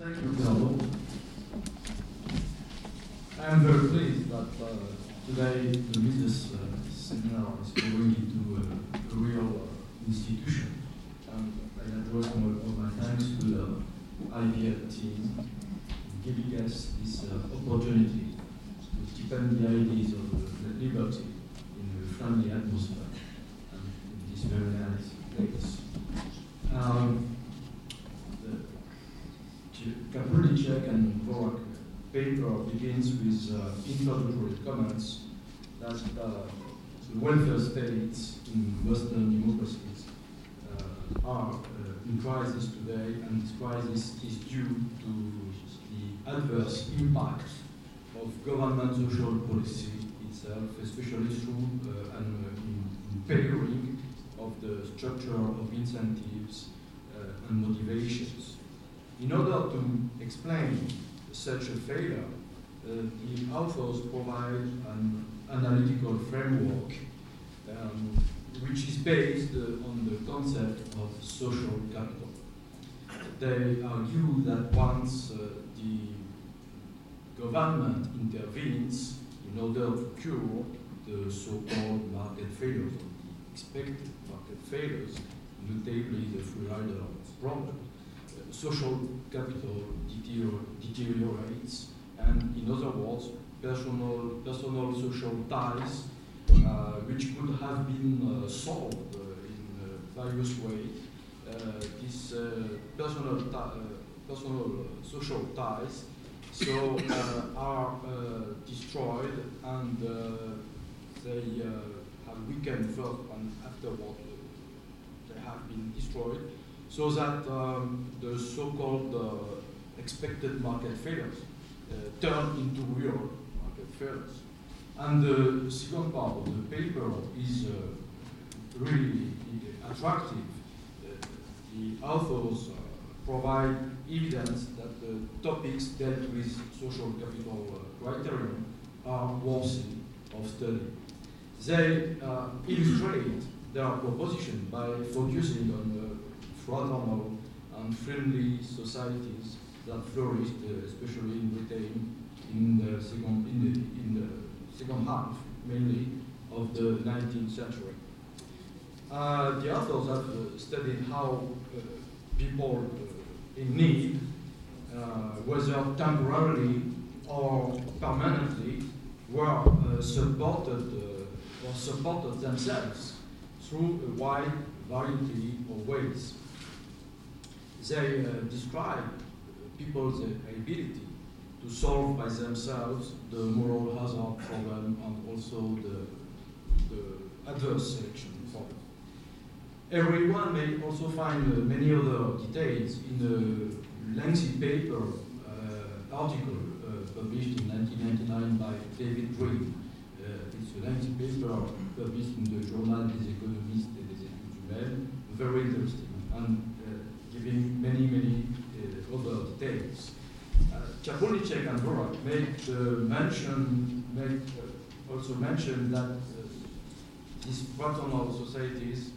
Thank you, Carlo. I am very pleased that uh, today the Mises uh, seminar is going into a, a real uh, institution. And I address all, all my thanks to the IBL team for giving us this uh, opportunity to deepen the ideas of liberty in a friendly atmosphere and in this very nice place. Um, the Chalupnicek and Dvorak paper begins with uh, introductory comments that uh, the welfare states in Western democracies uh, are uh, in crisis today, and this crisis is due to the adverse impact of government social policy itself, especially through uh, an uh, impairing of the structure of incentives uh, and motivations. In order to explain such a failure, the authors provide an analytical framework um, which is based uh, on the concept of social capital. They argue that once uh, the government intervenes in order to cure the so-called market failures, or the expected market failures, notably the free rider problem, uh, social capital deterior deteriorates, in other words, personal, personal social ties, uh, which could have been uh, solved uh, in uh, various ways, uh, these uh, personal, personal social ties so are destroyed and they have weakened first and afterward they have been destroyed so that um, the so-called expected market failures uh, turn into real market failures. And the second part of the paper is uh, really attractive. Uh, the authors uh, provide evidence that the topics dealt with social capital uh, criterion are worthy of study. They illustrate their proposition by focusing on the fraternal and friendly societies that flourished, uh, especially in Britain, in the second in the, in the second half, mainly of the 19th century. Uh, the authors have uh, studied how uh, people uh, in need, uh, whether temporarily or permanently, were supported or supported themselves through a wide variety of ways. They describe people's ability to solve by themselves the moral hazard problem and also the, the adverse selection problem. Everyone may also find uh, many other details in a lengthy paper uh, article uh, published in 1999 by David Green. Uh, it's a lengthy paper published in the Journal des économistes et des études humaines, very interesting and uh, giving many, many uh, details. Chalupnicek and Dvorak make mention, make also mention that these fraternal societies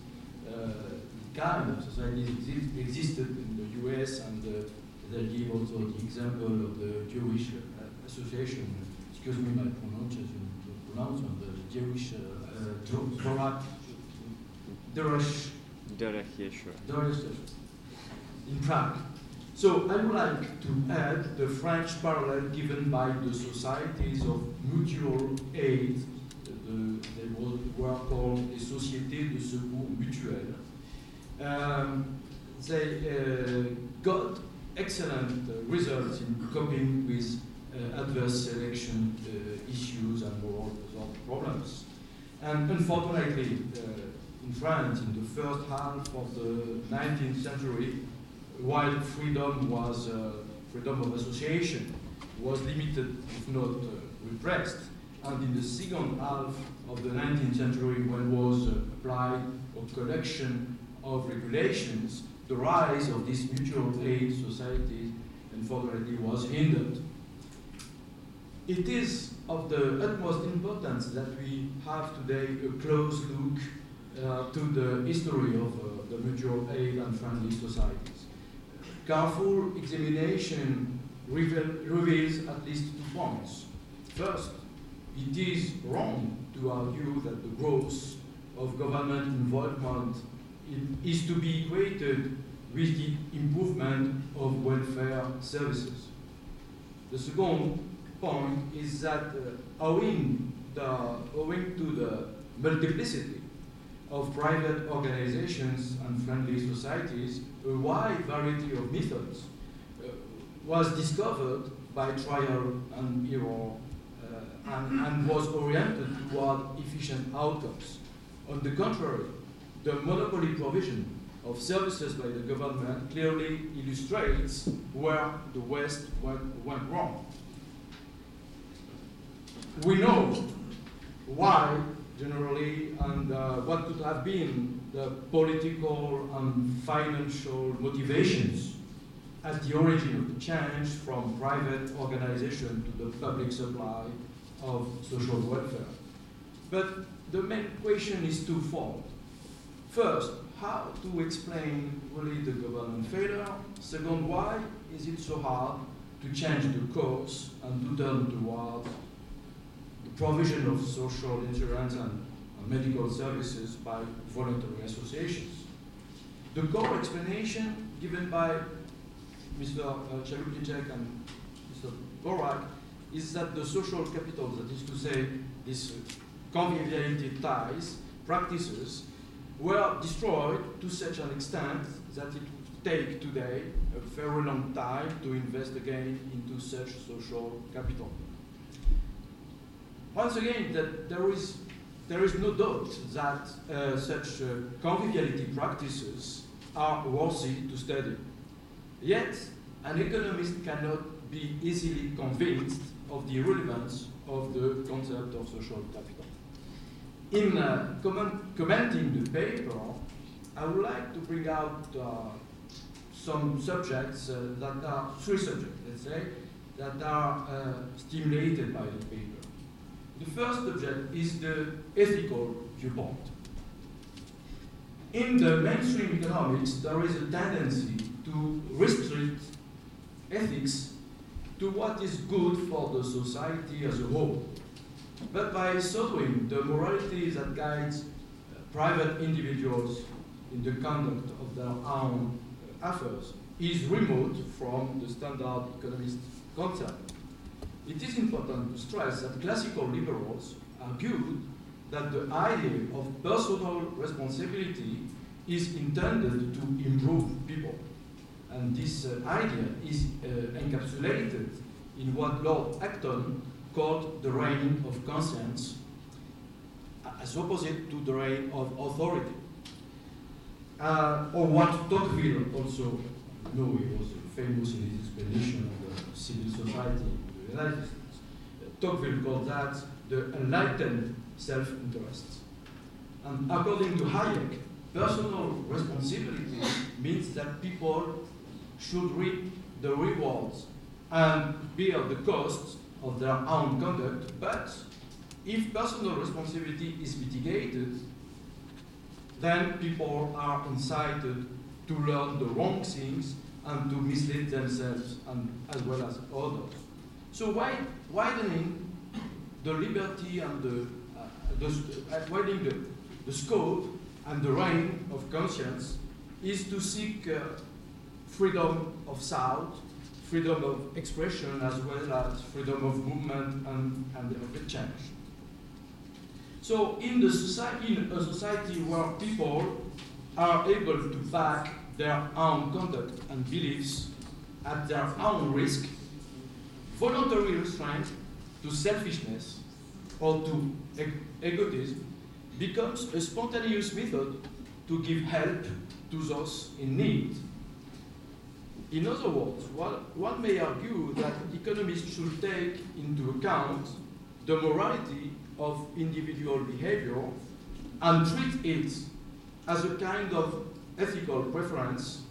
kind of societies exist, existed in the US, and uh, they give also the example of the Jewish uh, Association. Excuse me, my pronunciation, pronouncement, the Jewish Dvorak, Derech. Derech Yeshua. Derech in Prague. So I would like to add the French parallel given by the societies of mutual aid. The, they were called les Sociétés de Secours Mutuel um, they uh, got excellent uh, results in coping with uh, adverse selection issues and moral problems. And unfortunately, in France, in the first half of the 19th century, while freedom was freedom of association was limited, if not uh, repressed. And in the second half of the 19th century, when was uh, applied a collection of regulations, the rise of these mutual aid societies unfortunately was hindered. It is of the utmost importance that we have today a close look uh, to the history of uh, the mutual aid and friendly societies. Careful examination reveal, reveals at least two points. First, it is wrong to argue that the growth of government involvement is to be equated with the improvement of welfare services. The second point is that uh, owing, the, owing to the multiplicity of private organizations and friendly societies, a wide variety of methods uh, was discovered by trial and error uh, and, and was oriented toward efficient outcomes. On the contrary, the monopoly provision of services by the government clearly illustrates where the West went, went wrong. We know why, generally, and uh, what could have been the political and financial motivations at the origin of the change from private organization to the public supply of social welfare. But the main question is twofold. First, how to explain really the government failure? Second, why is it so hard to change the course and to turn towards provision of social insurance and, medical services by voluntary associations? The core explanation given by Mr. Uh, Chalupnicek and Mr. Borak is that the social capital, that is to say, these conviviality ties, practices, were destroyed to such an extent that it would take today a very long time to invest again into such social capital. Once again, that there is there is no doubt that uh, such uh, conviviality practices are worthy to study. Yet, an economist cannot be easily convinced of the relevance of the concept of social capital. In uh, comment, commenting the paper, I would like to bring out uh, some subjects uh, that are three subjects, let's say, that are uh, stimulated by the paper. The first object is the ethical viewpoint. In the mainstream economics, there is a tendency to restrict ethics to what is good for the society as a whole. But by so doing, the morality that guides uh, private individuals in the conduct of their own affairs is remote from the standard economist concept. It is important to stress that classical liberals argued that the idea of personal responsibility is intended to improve people. And this uh, idea is uh, encapsulated in what Lord Acton called the reign of conscience, as opposite to the reign of authority. Uh, or what Tocqueville also knew, he was famous in his explanation of the civil society Tocqueville called that the enlightened self-interest. And according to Hayek, personal responsibility means that people should reap the rewards and bear the costs of their own conduct, but if personal responsibility is mitigated, then people are incited to learn the wrong things and to mislead themselves and as well as others. So widening the liberty and the, uh, the uh, widening the, the scope and the reign of conscience is to seek uh, freedom of thought, freedom of expression as well as freedom of movement and, and of change. So in, the society, in a society where people are able to back their own conduct and beliefs at their own risk, voluntary restraint to selfishness or to egotism becomes a spontaneous method to give help to those in need. In other words, one, one may argue that economists should take into account the morality of individual behavior and treat it as a kind of ethical preference.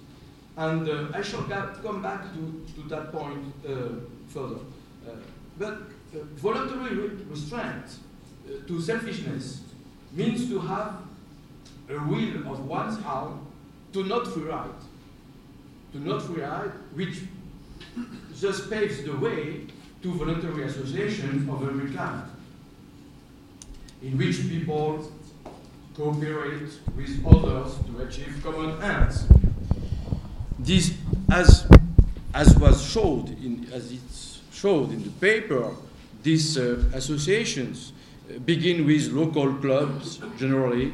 And uh, I shall come back to, to that point uh, further. Uh, but uh, voluntary restraint uh, to selfishness means to have a will of one's own to not free ride to not free ride, which thus paves the way to voluntary association of every kind, in which people cooperate with others to achieve common ends. This, as, as was showed in, as it's showed in the paper, these uh, associations uh, begin with local clubs generally,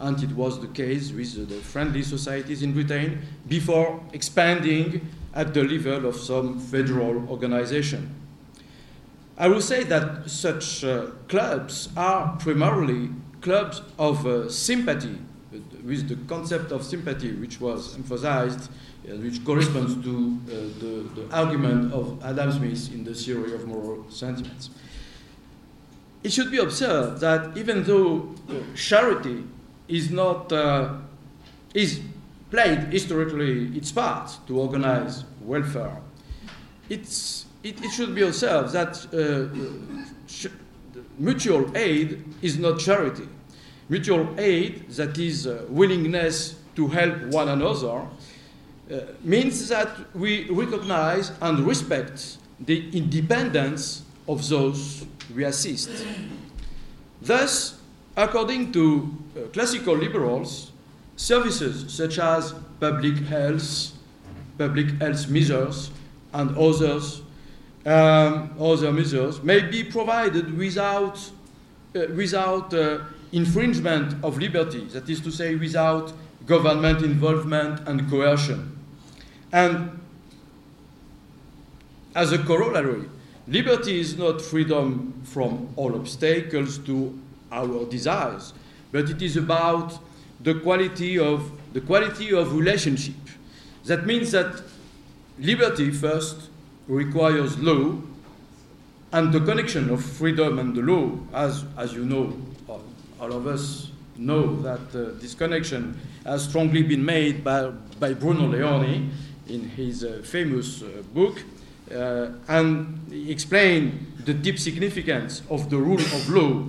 and it was the case with the friendly societies in Britain before expanding at the level of some federal organization. I will say that such uh, clubs are primarily clubs of uh, sympathy, with the concept of sympathy which was emphasized, which corresponds to uh, the, the, argument of Adam Smith in the theory of moral sentiments. It should be observed that even though uh, charity is not is played historically its part to organize welfare, it's it, it, should be observed that uh, mutual aid is not charity. Mutual aid, that is uh, willingness to help one another, uh, means that we recognize and respect the independence of those we assist. Thus, according to uh, classical liberals, services such as public health, public health measures, and others um, other measures may be provided without, uh, without uh, infringement of liberty, that is to say, without government involvement and coercion. And as a corollary, liberty is not freedom from all obstacles to our desires, but it is about the quality of the quality of relationship. That means that liberty first requires law, and the connection of freedom and the law, as, as you know, all of us know that uh, this connection has strongly been made by, by Bruno Leoni in his uh, famous uh, book, uh, and he explained the deep significance of the rule of law,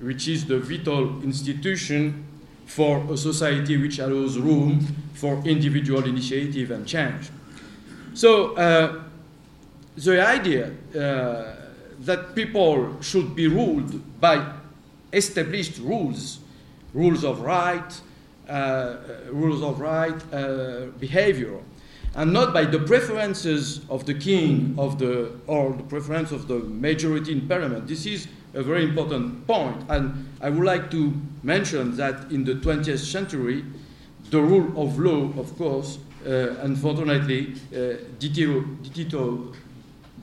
which is the vital institution for a society which allows room for individual initiative and change. So, uh, the idea uh, that people should be ruled by established rules, rules of right, uh, rules of right behavior, and not by the preferences of the king of the, or the preference of the majority in parliament. This is a very important point, and I would like to mention that in the 20th century, the rule of law, of course, uh, unfortunately, uh,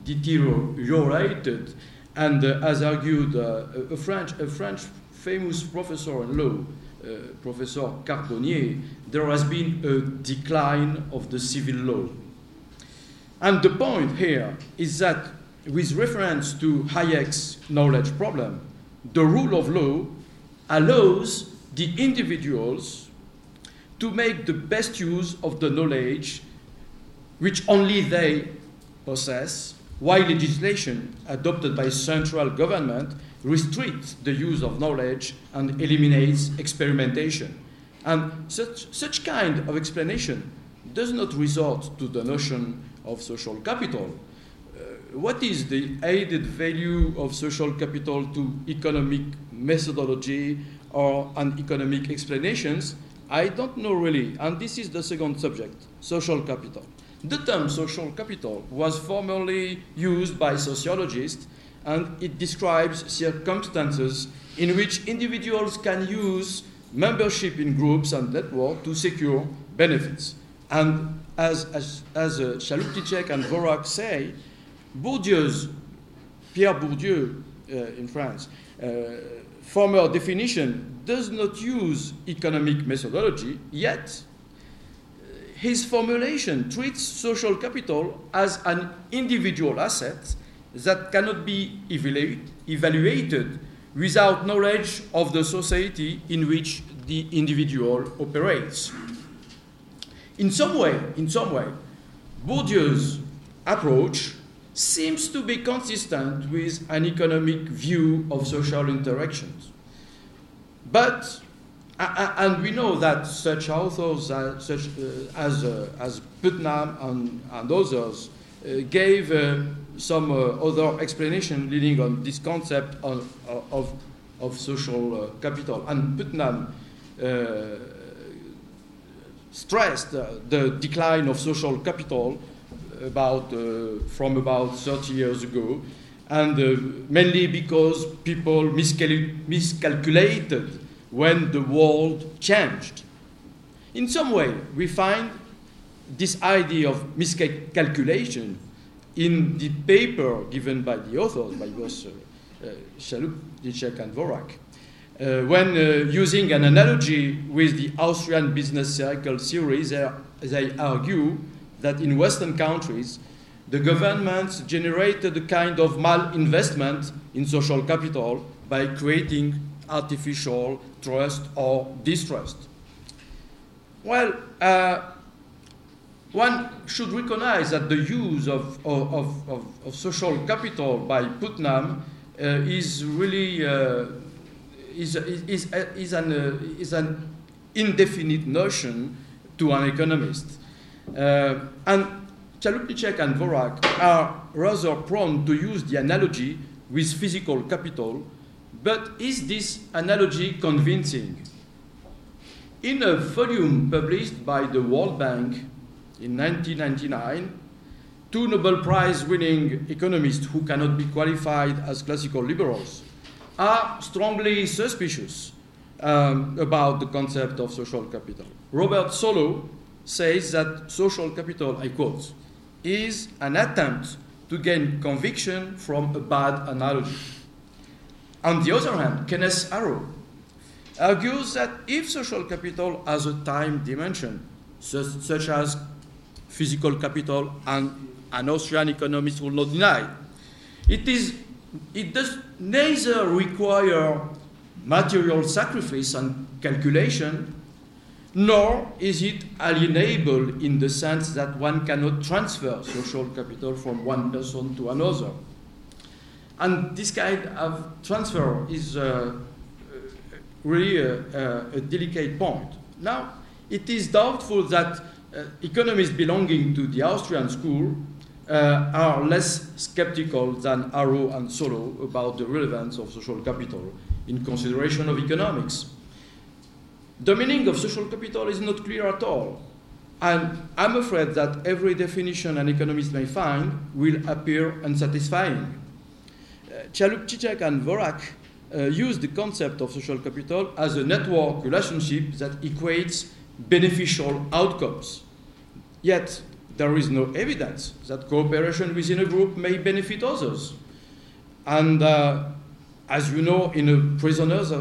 deteriorated. And uh, as argued uh, a, French, a French famous professor in law, uh, Professor Carbonnier, there has been a decline of the civil law. And the point here is that, with reference to Hayek's knowledge problem, the rule of law allows the individuals to make the best use of the knowledge which only they possess while legislation adopted by central government restricts the use of knowledge and eliminates experimentation. And such, such kind of explanation does not resort to the notion of social capital. Uh, what is the added value of social capital to economic methodology or an economic explanations? I don't know really, and this is the second subject, social capital. The term social capital was formerly used by sociologists and it describes circumstances in which individuals can use membership in groups and networks to secure benefits. And as, as, as uh, and Dvorak say, Bourdieu's, Pierre Bourdieu uh, in France, uh, former definition does not use economic methodology, yet his formulation treats social capital as an individual asset that cannot be evaluate, evaluated without knowledge of the society in which the individual operates. In some way, in some way, Bourdieu's approach seems to be consistent with an economic view of social interactions. But and we know that such authors uh, such, uh, as, as Putnam and, and others uh, gave uh, some uh, other explanation leading on this concept of, uh, of, of social uh, capital. And Putnam uh, stressed the decline of social capital about, from about 30 years ago, and mainly because people miscal miscalculated when the world changed. In some way, we find this idea of miscalculation in the paper given by the authors, by both uh, Dyczek, and Vorak, Uh, when uh, using an analogy with the Austrian business circle theory, they, they argue that in Western countries, the governments generated a kind of malinvestment in social capital by creating artificial trust or distrust. Well, uh, one should recognize that the use of, of, of, of social capital by Putnam uh, is really uh, is, is, is, an, uh, is an indefinite notion to an economist. Uh, and Chalupnicek and Vorak are rather prone to use the analogy with physical capital but is this analogy convincing? In a volume published by the World Bank in 1999, two Nobel Prize winning economists who cannot be qualified as classical liberals are strongly suspicious um, about the concept of social capital. Robert Solow says that social capital, I quote, is an attempt to gain conviction from a bad analogy. On the other hand, Kenneth Arrow argues that if social capital has a time dimension, such, such as physical capital, and an Austrian economist will not deny, it, is, it does neither require material sacrifice and calculation, nor is it alienable in the sense that one cannot transfer social capital from one person to another. And this kind of transfer is uh, really a, a, delicate point. Now, it is doubtful that economists belonging to the Austrian school uh, are less skeptical than Arrow and Solow about the relevance of social capital in consideration of economics. The meaning of social capital is not clear at all. And I'm afraid that every definition an economist may find will appear unsatisfying. Chalupnicek and Dvorak uh, use the concept of social capital as a network relationship that equates beneficial outcomes. Yet, there is no evidence that cooperation within a group may benefit others. And uh, as you know, in a prisoner's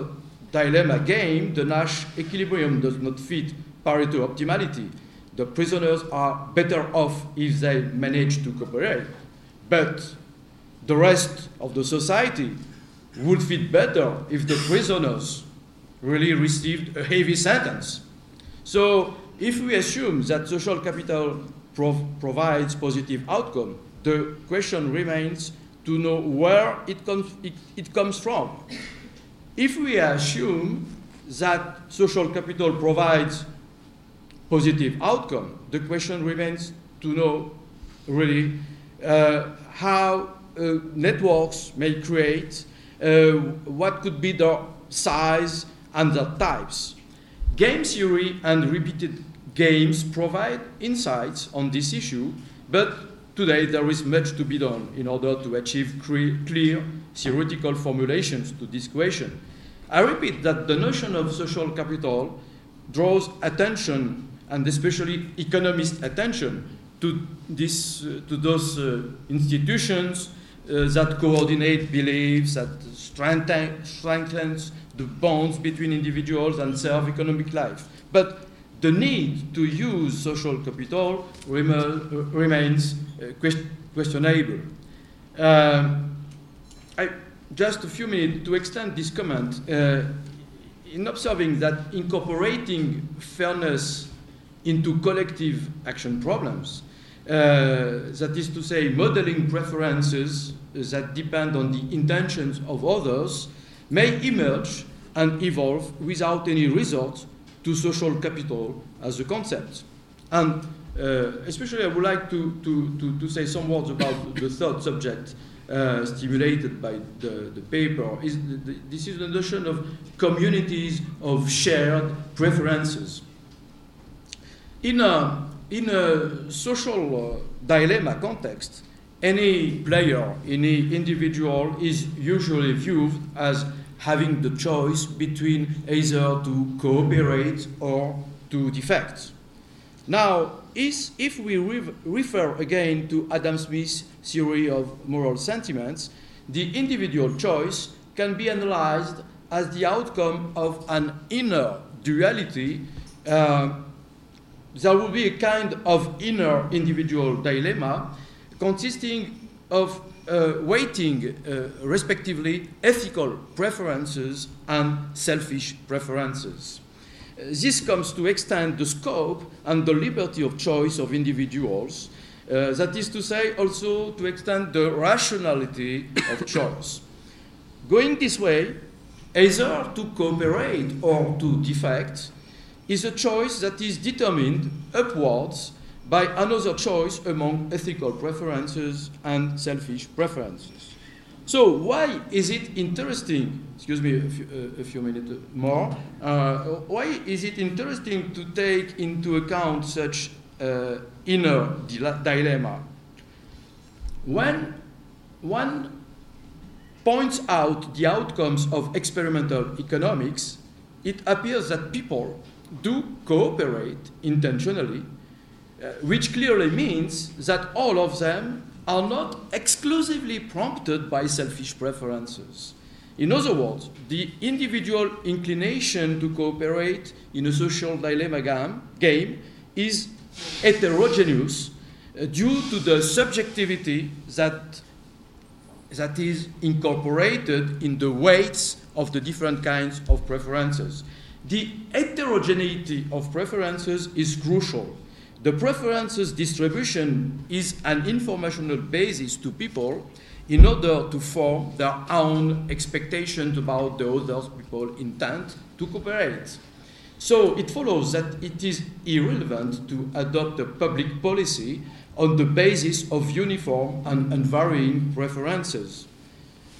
dilemma game, the Nash equilibrium does not fit Pareto optimality. The prisoners are better off if they manage to cooperate. But the rest of the society would fit better if the prisoners really received a heavy sentence. So if we assume that social capital prov provides positive outcome, the question remains to know where it, comes, it, it comes from. If we assume that social capital provides positive outcome, the question remains to know really uh, how uh, networks may create, uh, what could be the size and the types. Game theory and repeated games provide insights on this issue, but today there is much to be done in order to achieve clear theoretical formulations to this question. I repeat that the notion of social capital draws attention, and especially economist attention, to, this, uh, to those uh, institutions that coordinate beliefs, that strengthen, strengthens the bonds between individuals and serve economic life. But the need to use social capital rem uh, remains uh, quest questionable. Um, I, just a few minutes to extend this comment. Uh, in observing that incorporating fairness into collective action problems uh, that is to say, modeling preferences that depend on the intentions of others may emerge and evolve without any resort to social capital as a concept. And uh, especially, I would like to, to, to, to, say some words about the third subject uh, stimulated by the, the paper. Is the, this is the notion of communities of shared preferences. In a, in a social uh, dilemma context, any player, any individual is usually viewed as having the choice between either to cooperate or to defect. Now, is, if we re refer again to Adam Smith's theory of moral sentiments, the individual choice can be analyzed as the outcome of an inner duality. Uh, there will be a kind of inner individual dilemma consisting of uh, weighting uh, respectively ethical preferences and selfish preferences. Uh, this comes to extend the scope and the liberty of choice of individuals, uh, that is to say, also to extend the rationality of choice. Going this way, either to cooperate or to defect, is a choice that is determined upwards by another choice among ethical preferences and selfish preferences. So why is it interesting, excuse me a few, uh, a few minutes more, uh, why is it interesting to take into account such uh, inner dilemma? When one points out the outcomes of experimental economics, it appears that people do cooperate intentionally uh, which clearly means that all of them are not exclusively prompted by selfish preferences. In other words, the individual inclination to cooperate in a social dilemma game is heterogeneous uh, due to the subjectivity that, that is incorporated in the weights of the different kinds of preferences. The heterogeneity of preferences is crucial the preferences distribution is an informational basis to people in order to form their own expectations about the other people intent to cooperate. So it follows that it is irrelevant to adopt a public policy on the basis of uniform and unvarying preferences.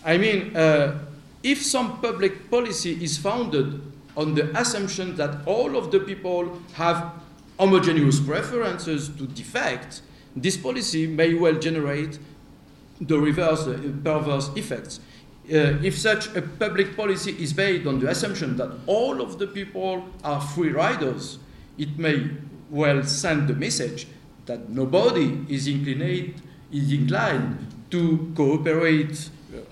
I mean, uh, if some public policy is founded on the assumption that all of the people have homogeneous preferences to defect, this policy may well generate the reverse uh, perverse effects. Uh, if such a public policy is based on the assumption that all of the people are free riders, it may well send the message that nobody is inclined, is inclined to cooperate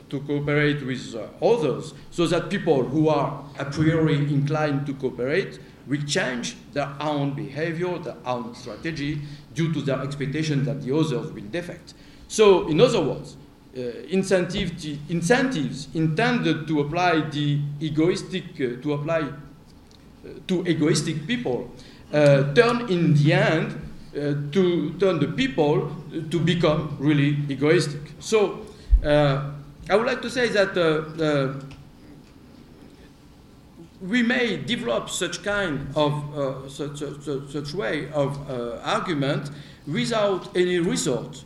to cooperate with uh, others, so that people who are a priori inclined to cooperate will change their own behavior, their own strategy, due to their expectation that the others will defect. So, in other words, uh, incentive incentives intended to apply the egoistic, uh, to apply uh, to egoistic people, uh, turn in the end uh, to turn the people to become really egoistic. So, I would like to say that we may develop such kind of uh, such, such, such, way of uh, argument without any resort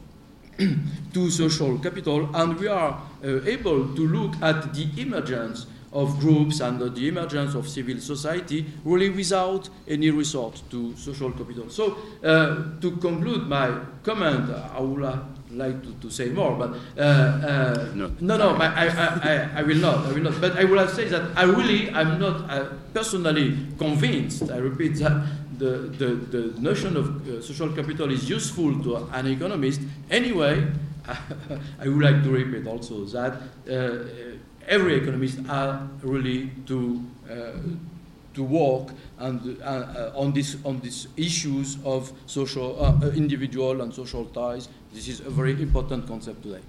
to social capital, and we are uh, able to look at the emergence of groups and the emergence of civil society really without any resort to social capital. So, uh, to conclude my comment, I would like to, to say more, but uh, uh, no, no, no I, I, I, will not, I will not. But I will say that I really, I'm not uh, personally convinced. I repeat that the, the, the notion of uh, social capital is useful to an economist. Anyway, I would like to repeat also that uh, every economist are really to uh, to work and, uh, uh, on, this, on these issues of social, uh, individual and social ties. This is a very important concept today.